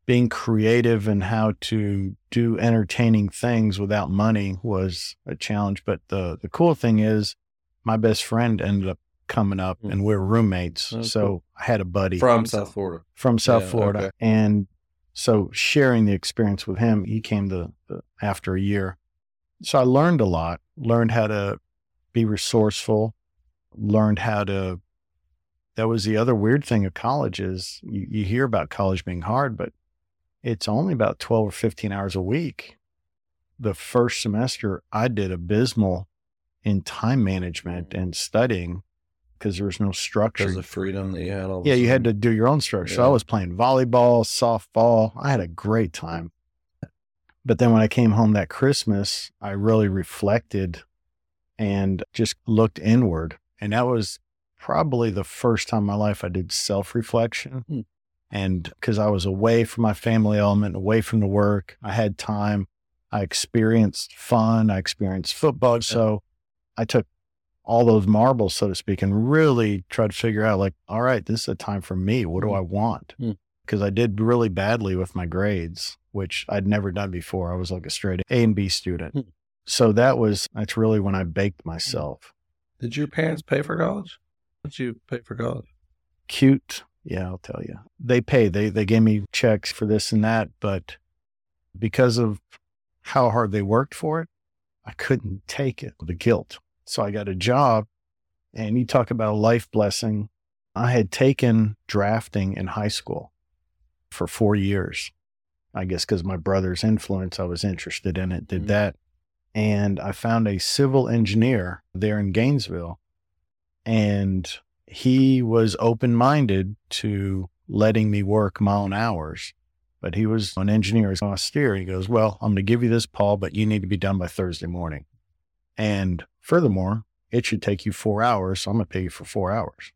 S1: being creative and how to do entertaining things without money was a challenge. But the, the cool thing is my best friend ended up coming up
S2: Mm.
S1: and we're roommates. So
S2: cool.
S1: I had a buddy
S2: from South Florida.
S1: from South
S2: Yeah,
S1: Florida.
S2: okay.
S1: And so sharing the experience with him, he came to the, after a year. So I learned a lot, learned how to be resourceful, learned how to. That was the other weird thing of college is you, you hear about college being hard, but it's only about 12 or 15 hours a week. the first semester, I did abysmal in time management and studying because there was no structure.
S2: Because of freedom that you had all.
S1: Yeah, you had to do your own structure. So I was playing volleyball, softball. I had a great time. But then when I came home that Christmas, I really reflected and just looked inward. And that was probably the first time in my life I did self reflection.
S2: Hmm.
S1: And because I was away from my family element, away from the work, I had time. I experienced fun. I experienced football. So I took all those marbles, so to speak, and really tried to figure out like, all right, this is a time for me. What do
S2: Hmm.
S1: I want? Because I did really badly with my grades, which I'd never done before. I was like a straight A and B student.
S2: Hmm.
S1: So that was, that's really when I baked myself.
S2: Did your parents pay for college? Did you pay for college?
S1: Cute. Yeah, I'll tell you. They paid, they, they gave me checks for this and that, but because of how hard they worked for it, I couldn't take it, the guilt. So I got a job and you talk about a life blessing. I had taken drafting in high school for four years. I guess because my brother's influence, I was interested in it, did
S2: Mhm.
S1: that. And I found a civil engineer there in Gainesville. And he was open minded to letting me work my own hours. But he was an engineer, he's austere. He goes, Well, I'm going to give you this, Paul, but you need to be done by Thursday morning. And furthermore, it should take you four hours. So I'm going to pay you for four hours.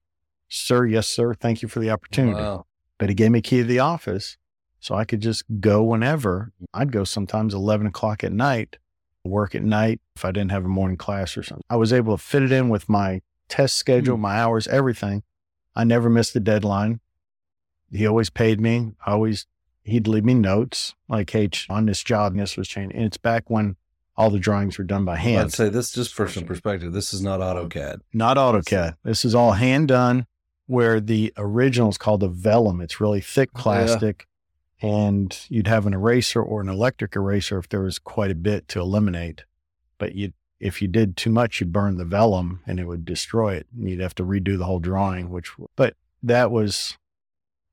S1: Sir, yes, sir. Thank you for the opportunity.
S2: Wow.
S1: But he gave me a key to the office so I could just go whenever. I'd go sometimes 11 o'clock at night, work at night if I didn't have a morning class or something. I was able to fit it in with my test schedule, hmm. my hours, everything. I never missed a deadline. He always paid me. I always, he'd leave me notes like, hey, on this job, and this was changed. And it's back when all the drawings were done by hand.
S2: I'd say this just for some perspective. This is not AutoCAD.
S1: not AutoCAD. This is all hand done, where the original is called a vellum. It's really thick
S2: Yeah.
S1: plastic. And you'd have an eraser or an electric eraser if there was quite a bit to eliminate. But you if you did too much, you'd burn the vellum and it would destroy it. And you'd have to redo the whole drawing, which, but that was,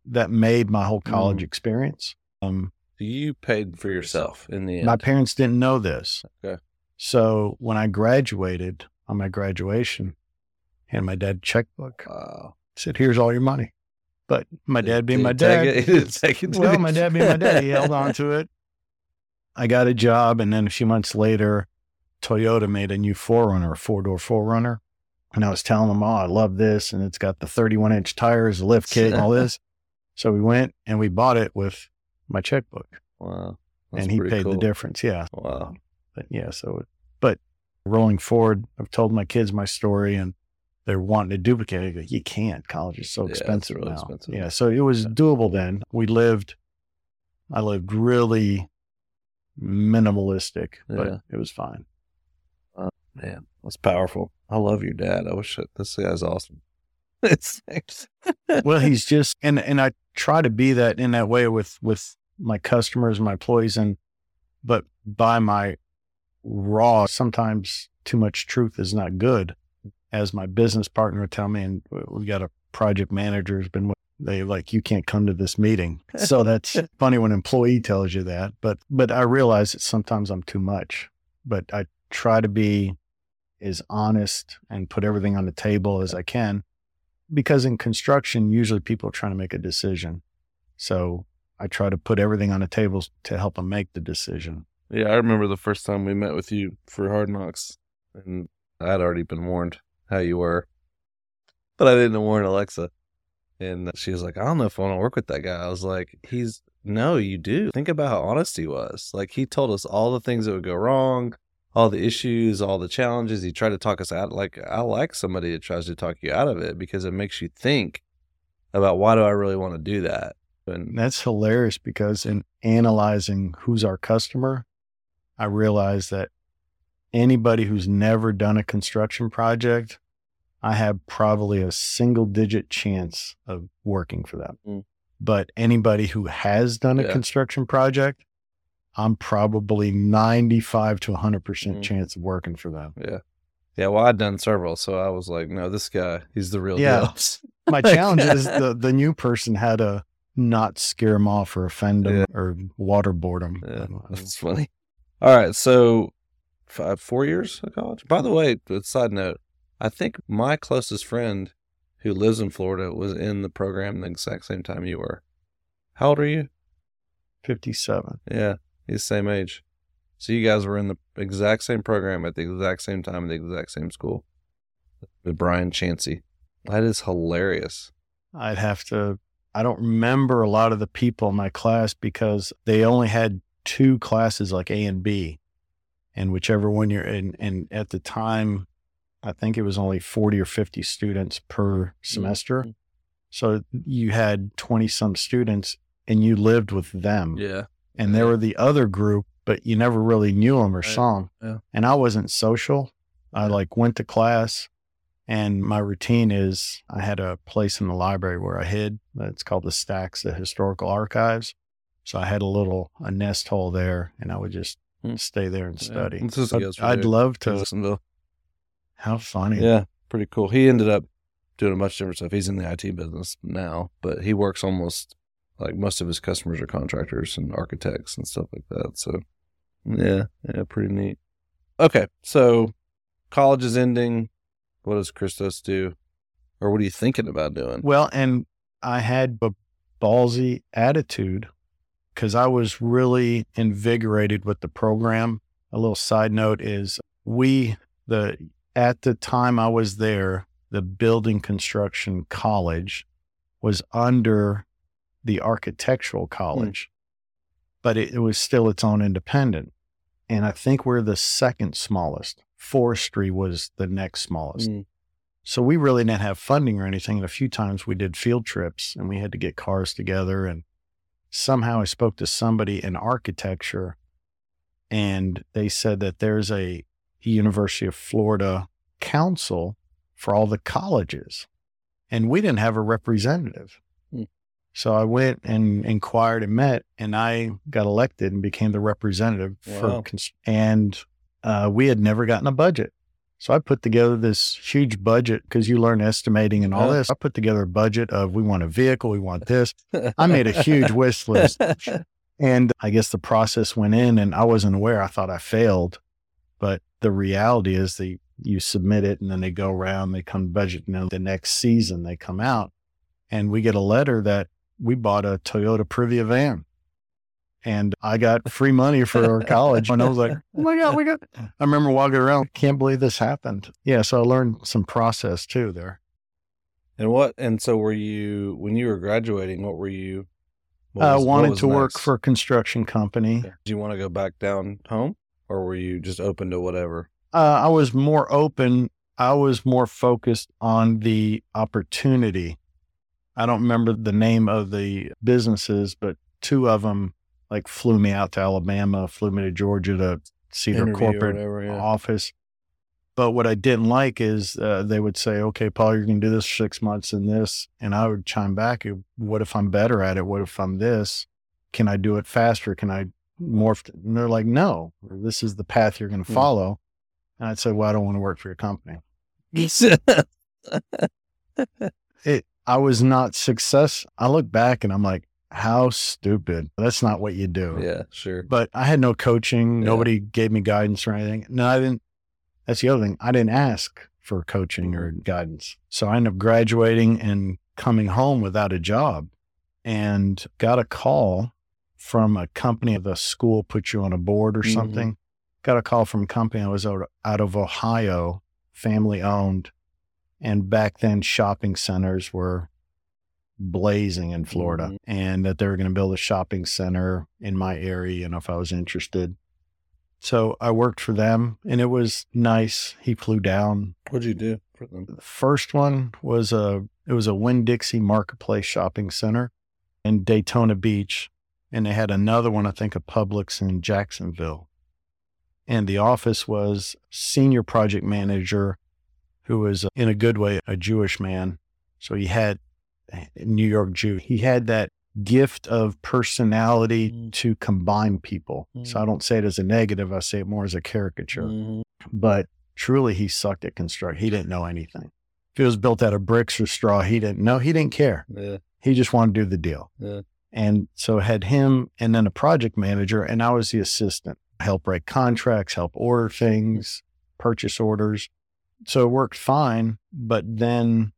S1: that made my whole college
S2: Mm.
S1: experience. Um,
S2: You paid for yourself in the end.
S1: my parents didn't know this.
S2: Okay.
S1: So when I graduated on my graduation, and my dad checkbook,
S2: wow.
S1: said, "Here's all your money." But my dad being my dad,
S2: it? He didn't take it,
S1: well, my dad being my dad, he held on to it. I got a job, and then a few months later, Toyota made a new 4Runner, a four door 4Runner, and I was telling them, "Oh, I love this, and it's got the 31 inch tires, lift kit, and all this." So we went and we bought it with my checkbook,
S2: Wow. That's
S1: and he paid the difference. Yeah,
S2: Wow.
S1: but yeah, so, but rolling forward, I've told my kids my story and they're wanting to duplicate it. Go, You can't. College is so
S2: Yeah,
S1: expensive
S2: really
S1: now.
S2: expensive.
S1: Yeah. So it was
S2: Yeah.
S1: doable then. We lived, I lived really minimalistic,
S2: Yeah.
S1: but it was fine.
S2: Oh, man, that's powerful. I love your dad. I wish this guy's awesome. it's
S1: well, he's just, and, and I try to be that in that way with, with my customers, my employees, and, but by my raw, sometimes too much truth is not good. As my business partner would tell me, and we got a project manager who's been, with- they like, you can't come to this meeting. So that's funny when an employee tells you that, but, but I realize that sometimes I'm too much, but I try to be as honest and put everything on the table as I can because in construction, usually people are trying to make a decision. So I try to put everything on the table to help them make the decision.
S2: Yeah, I remember the first time we met with you for Hard Knox, and I'd already been warned how you were, but I didn't warn Alexa. And she was like, I don't know if I want to work with that guy. I was like, he's, no, you do. Think about how honest he was. Like, he told us all the things that would go wrong, all the issues, all the challenges. He tried to talk us out. Like, I like somebody that tries to talk you out of it because it makes you think about why do I really want to do that? And
S1: that's hilarious because in analyzing who's our customer, I realized that anybody who's never done a construction project, I have probably a single digit chance of working for them.
S2: Mm.
S1: But anybody who has done a
S2: Yeah.
S1: construction project, I'm probably 95 to 100%
S2: Mm.
S1: chance of working for them.
S2: Yeah. Yeah, well, I'd done several, so I was like, no, this guy, he's the real
S1: Yeah.
S2: deal.
S1: My challenge is the, the new person had to not scare them off or offend them
S2: Yeah.
S1: or waterboard them.
S2: yeah, that's funny. All right. So, five, four years of college. By the way, side note, I think my closest friend who lives in Florida was in the program the exact same time you were. How old are you?
S1: 57.
S2: Yeah, he's the same age. So you guys were in the exact same program at the exact same time at the exact same school with Brian Chansey. That is hilarious.
S1: I'd have to, I don't remember a lot of the people in my class because they only had two classes like A and B. And whichever one you're in, and at the time, I think it was only 40 or 50 students per semester. Mm-hmm. So you had 20 some students and you lived with them.
S2: Yeah.
S1: And there were the other group, but you never really knew them or right. saw them.
S2: Yeah.
S1: And I wasn't social. I like went to class and my routine is I had a place in the library where I hid. It's called the Stacks, the historical archives. So I had a little a nest hole there and I would just hmm. stay there and study.
S2: Yeah,
S1: I'd love to to how funny.
S2: Yeah, pretty cool. He ended up doing a much different stuff. He's in the IT business now, but he works almost like most of his customers are contractors and architects and stuff like that. So, yeah, yeah, pretty neat. Okay, so college is ending. What does Christos do? Or what are you thinking about doing?
S1: Well, and I had a ballsy attitude because I was really invigorated with the program. A little side note is we, the at the time I was there, the building construction college was under the architectural hmm. college, mm. but it, it, was still its own independent. And I think we're the second smallest. Forestry was the next smallest. Mm. So we really didn't have funding or anything. And a few times we did field trips and we had to get cars together. And somehow I spoke to somebody in architecture and they said that there's a University of Florida council for all the colleges. And we didn't have a representative. Hmm. So I went and inquired and met, and I got elected and became the representative wow. for, and uh, we had never gotten a budget. So I put together this huge budget because you learn estimating and all this. I put together a budget of we want a vehicle, we want this. I made a huge wish list. And I guess the process went in and I wasn't aware. I thought I failed. But the reality is that you submit it and then they go around, they come budget. And then the next season they come out and we get a letter that we bought a Toyota Previa van and I got free money for college. And I was like, oh my God, we got, I remember walking around, can't believe this happened. Yeah. So I learned some process too there.
S2: And what, and so were you, when you were graduating, what were you?
S1: I uh, wanted to next? work for a construction company.
S2: Do you want to go back down home or were you just open to whatever?
S1: Uh, I was more open. I was more focused on the opportunity. I don't remember the name of the businesses, but two of them like flew me out to Alabama, flew me to Georgia to see their corporate whatever, yeah. office. But what I didn't like is uh, they would say, "Okay, Paul, you're going to do this six months in this," and I would chime back, "What if I'm better at it? What if I'm this? Can I do it faster? Can I morph?" And they're like, "No, this is the path you're going to hmm. follow." And I'd say, well, I don't want to work for your company. it, I was not success. I look back and I'm like, how stupid. That's not what you do.
S2: Yeah, sure.
S1: But I had no coaching. Yeah. Nobody gave me guidance or anything. No, I didn't. That's the other thing. I didn't ask for coaching or mm-hmm. guidance. So I ended up graduating and coming home without a job and got a call from a company, the school put you on a board or mm-hmm. something got a call from a company I was out, out of Ohio, family owned. And back then, shopping centers were blazing in Florida mm-hmm. and that they were going to build a shopping center in my area and if I was interested. So I worked for them and it was nice. He flew down.
S2: What'd you do for them?
S1: The first one was a it was a Winn-Dixie Marketplace shopping center in Daytona Beach. And they had another one, I think, a Publix in Jacksonville and the office was senior project manager who was in a good way a Jewish man. So he had New York Jew. He had that gift of personality mm. to combine people. Mm. So I don't say it as a negative, I say it more as a caricature. Mm. But truly he sucked at construction. He didn't know anything. If it was built out of bricks or straw, he didn't know. He didn't care.
S2: Yeah.
S1: He just wanted to do the deal.
S2: Yeah.
S1: And so had him and then a project manager and I was the assistant help write contracts, help order things, purchase orders. So it worked fine. But then,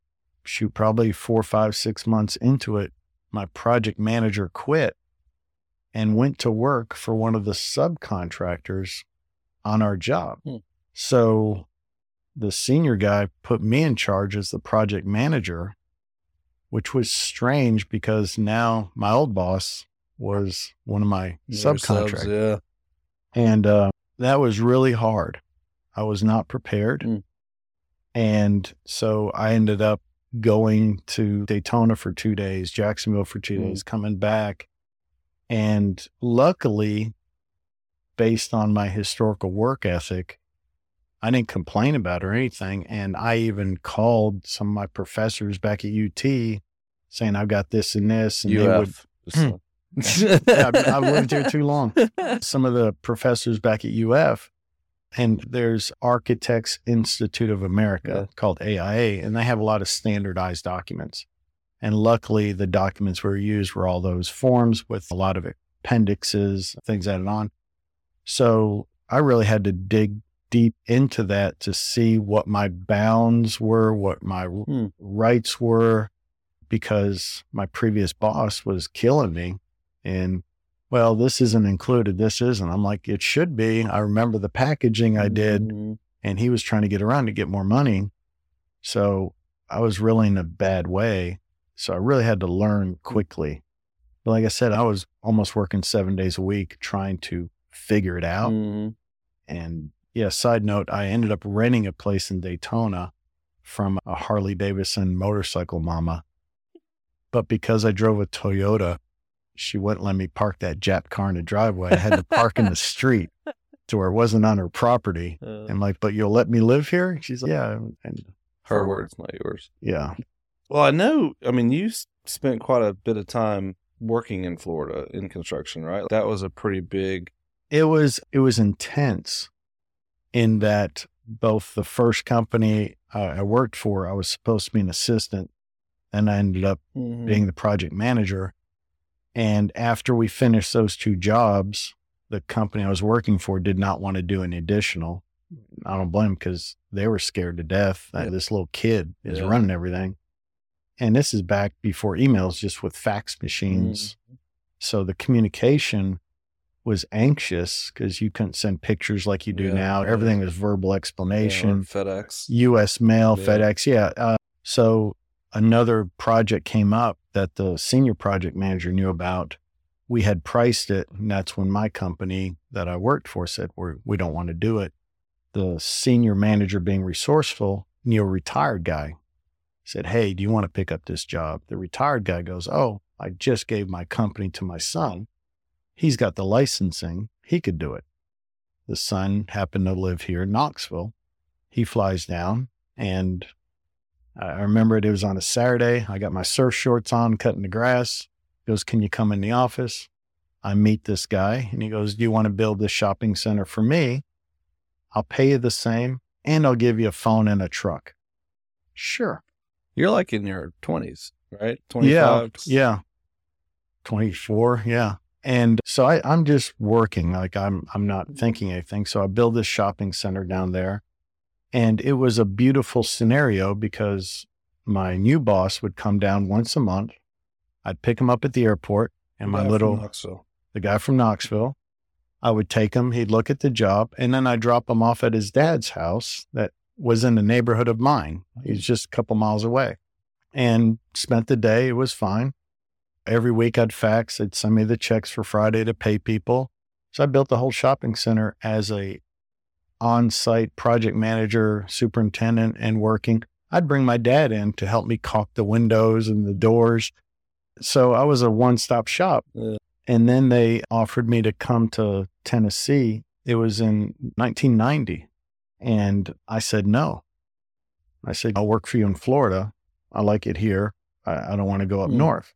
S1: shoot, probably four, five, six months into it, my project manager quit and went to work for one of the subcontractors on our job.
S2: Hmm.
S1: So the senior guy put me in charge as the project manager, which was strange because now my old boss was one of my
S2: Your
S1: subcontractors.
S2: subs, yeah.
S1: And uh, that was really hard. I was not prepared.
S2: Mm.
S1: And so I ended up going to Daytona for two days, Jacksonville for two
S2: Mm.
S1: days, coming back. And luckily, based on my historical work ethic, I didn't complain about it or anything. And I even called some of my professors back at UT saying, I've got this and this. And they would I've, I've lived here too long. Some of the professors back at UF, and there's Architects Institute of America called AIA, and they have a lot of standardized documents. And luckily, the documents were used were all those forms with a lot of appendixes, things added on. So I really had to dig deep into that to see what my bounds were, what my
S2: Hmm.
S1: rights were, because my previous boss was killing me. And well, this isn't included. This isn't. I'm like, it should be. I remember the packaging I did,
S2: Mhm.
S1: and he was trying to get around to get more money. So I was really in a bad way. So I really had to learn quickly. But like I said, I was almost working seven days a week trying to figure it out.
S2: Mhm.
S1: And yeah, side note, I ended up renting a place in Daytona from a Harley Davidson motorcycle mama. But because I drove a Toyota, she wouldn't let me park that Jap car in the driveway. I had to park in the street to where it wasn't on her property.
S2: Uh,
S1: I'm like, but you'll let me live here? She's like, yeah. And
S2: her words, not yours.
S1: yeah.
S2: Well, I know. I mean, you spent quite a bit of time working in Florida in construction, right? That was a pretty big.
S1: It was, it was intense in that both the first company uh, I worked for, I was supposed to be an assistant and I ended up
S2: Mm-hmm.
S1: being the project manager. And after we finished those two jobs, the company I was working for did not want to do any additional. I don't blame them because they were scared to death that
S2: Yeah.
S1: this little kid is
S2: Yeah.
S1: running everything. And this is back before emails, just with fax machines.
S2: Mm-hmm.
S1: So the communication was anxious because you couldn't send pictures like you do
S2: Yeah,
S1: now. Everything was verbal explanation.
S2: FedEx.
S1: U.S. mail. FedEx. Yeah. Uh, so another project came up that the senior project manager knew about. We had priced it, and that's when my company that I worked for said We're, we don't want to do it. The senior manager, being resourceful, knew a retired guy. Said, "Hey, do you want to pick up this job?" The retired guy goes, "Oh, I just gave my company to my son. He's got the licensing. He could do it." The son happened to live here in Knoxville. He flies down and I I remember it, it was on a Saturday. I got my surf shorts on, cutting the grass. He goes, Can you come in the office? I meet this guy and he goes, Do you want to build this shopping center for me? I'll pay you the same and I'll give you a phone and a truck. Sure.
S2: You're like in your 20s, right?
S1: Yeah. Yeah. 24. Yeah. And so I, I'm just working. Like I'm, I'm not thinking anything. So I build this shopping center down there. And it was a beautiful scenario because my new boss would come down once a month. I'd pick him up at the airport and my little, the guy from Knoxville. I would take him, he'd look at the job, and then I'd drop him off at his dad's house that was in the neighborhood of mine. He's just a couple miles away. And spent the day. It was fine. Every week I'd fax, they'd send me the checks for Friday to pay people. So I built the whole shopping center as a on-site project manager, superintendent, and working. I'd bring my dad in to help me caulk the windows and the doors. So I was a one-stop shop.
S2: Yeah.
S1: And then they offered me to come to Tennessee. It was in 1990. And I said no. I said, I'll work for you in Florida. I like it here. I, I don't want to go up
S2: Hmm.
S1: north.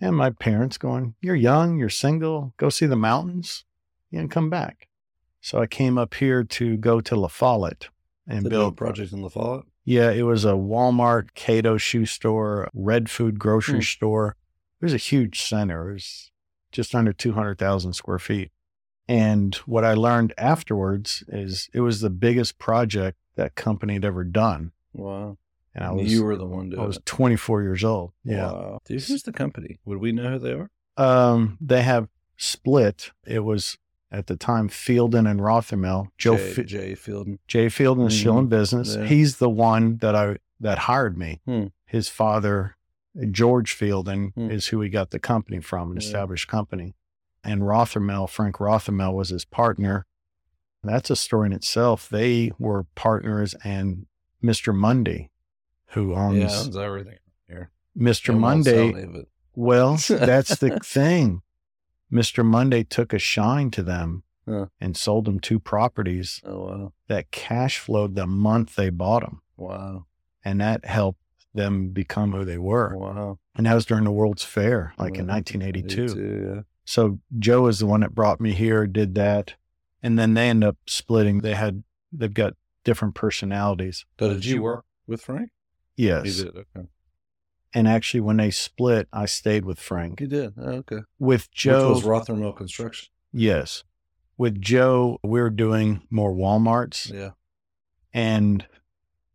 S1: And my parents going, You're young, you're single, go see the mountains and come back. So I came up here to go to La Follette and
S2: The
S1: build
S2: project in La Follette.
S1: yeah, it was a Walmart, Cato shoe store, Red Food grocery
S2: Hmm.
S1: store. It was a huge center. It was just under 200,000 square feet. And what I learned afterwards is it was the biggest project that company had ever done.
S2: Wow.
S1: And I was
S2: you were the one doing
S1: I was 24 years old. Yeah.
S2: Wow. Dude, who's the company? Would we know who they are?
S1: Um, they have split. It was at the time Fielden and Rothermel. Joe
S2: Jay,
S1: Fi-
S2: Jay Fielden.
S1: Jay Fielden is still in business.
S2: Yeah.
S1: He's the one that I that hired me.
S2: Hmm.
S1: His father, George Fielden,
S2: Hmm.
S1: is who he got the company from, an
S2: Yeah.
S1: established company. And Rothermel, Frank Rothermel, was his partner. That's a story in itself. They were partners, and Mr. Mundy, who owns
S2: Yeah, owns everything here.
S1: Mr. Monday.
S2: any of it.
S1: Well, that's the thing. Mr. Monday took a shine to them
S2: Huh.
S1: and sold them two properties
S2: Oh wow.
S1: that cash flowed the month they bought them.
S2: Wow.
S1: And that helped them become who they were.
S2: Wow.
S1: And that was during the World's Fair, like in 1982.
S2: yeah.
S1: So Joe is the one that brought me here, did that. And then they end up splitting. They had, they've got different personalities.
S2: So did you work with Frank?
S1: Yes.
S2: Okay.
S1: And actually, when they split, I stayed with Frank.
S2: You did. Oh, okay.
S1: With Joe,
S2: Which was Rothermel Construction.
S1: Yes. With Joe, we're doing more Walmarts,
S2: Yeah.
S1: and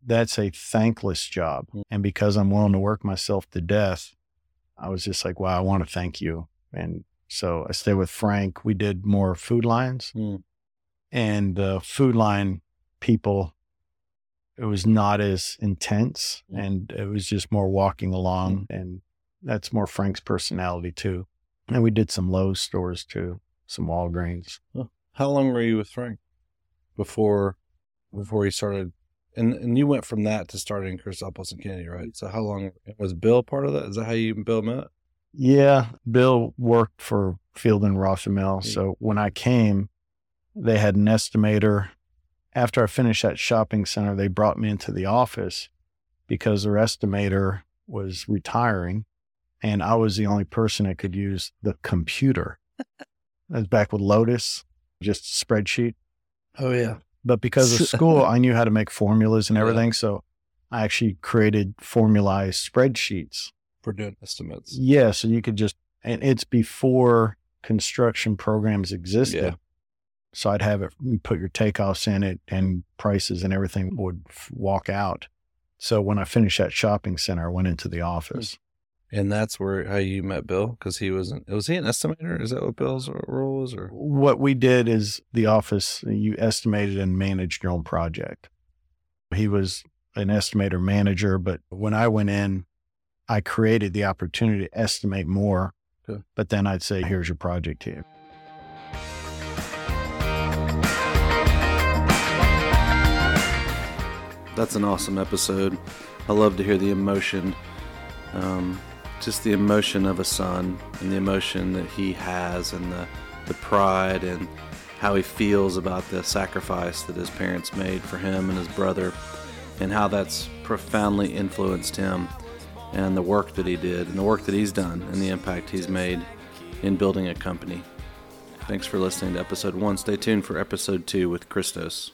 S1: that's a thankless job.
S2: Mm.
S1: And because I'm willing to work myself to death, I was just like, wow, I want to thank you. And so I stayed with Frank. We did more Food Lions,
S2: Mm.
S1: and the Food Lion people, it was not as intense,
S2: Mm.
S1: and it was just more walking along. And that's more Frank's personality, too. And we did some Lowe's stores, too, some Walgreens.
S2: How long were you with Frank before before he started? And and you went from that to starting Christopoulos and Kennedy, right? So how long was Bill part of that? Is that how you and Bill met?
S1: Yeah, Bill worked for Fielden and Rothermel.
S2: Yeah.
S1: So when I came, they had an estimator. After I finished that shopping center, they brought me into the office because their estimator was retiring, and I was the only person that could use the computer. I was back with Lotus, just a spreadsheet.
S2: Oh yeah.
S1: But because of school, I knew how to make formulas and
S2: Yeah.
S1: everything. So I actually created formalized spreadsheets.
S2: For doing estimates.
S1: Yeah, so you could just, and it's before construction programs existed.
S2: Yeah.
S1: So I'd have it, put your takeoffs in it, and prices and everything would walk out. So when I finished that shopping center, I went into the office. Hmm.
S2: And that's where how you met Bill because he wasn't. Was he an estimator? Is that what Bill's role was? Or
S1: What we did is the office, you estimated and managed your own project. He was an estimator manager, but when I went in, I created the opportunity to estimate more.
S2: Okay.
S1: But then I'd say, here's your project team.
S2: That's an awesome episode. I love to hear the emotion, um, just the emotion of a son and the emotion that he has and the, the pride and how he feels about the sacrifice that his parents made for him and his brother and how that's profoundly influenced him and the work that he did and the work that he's done and the impact he's made in building a company. Thanks for listening to episode one. Stay tuned for episode two with Christos.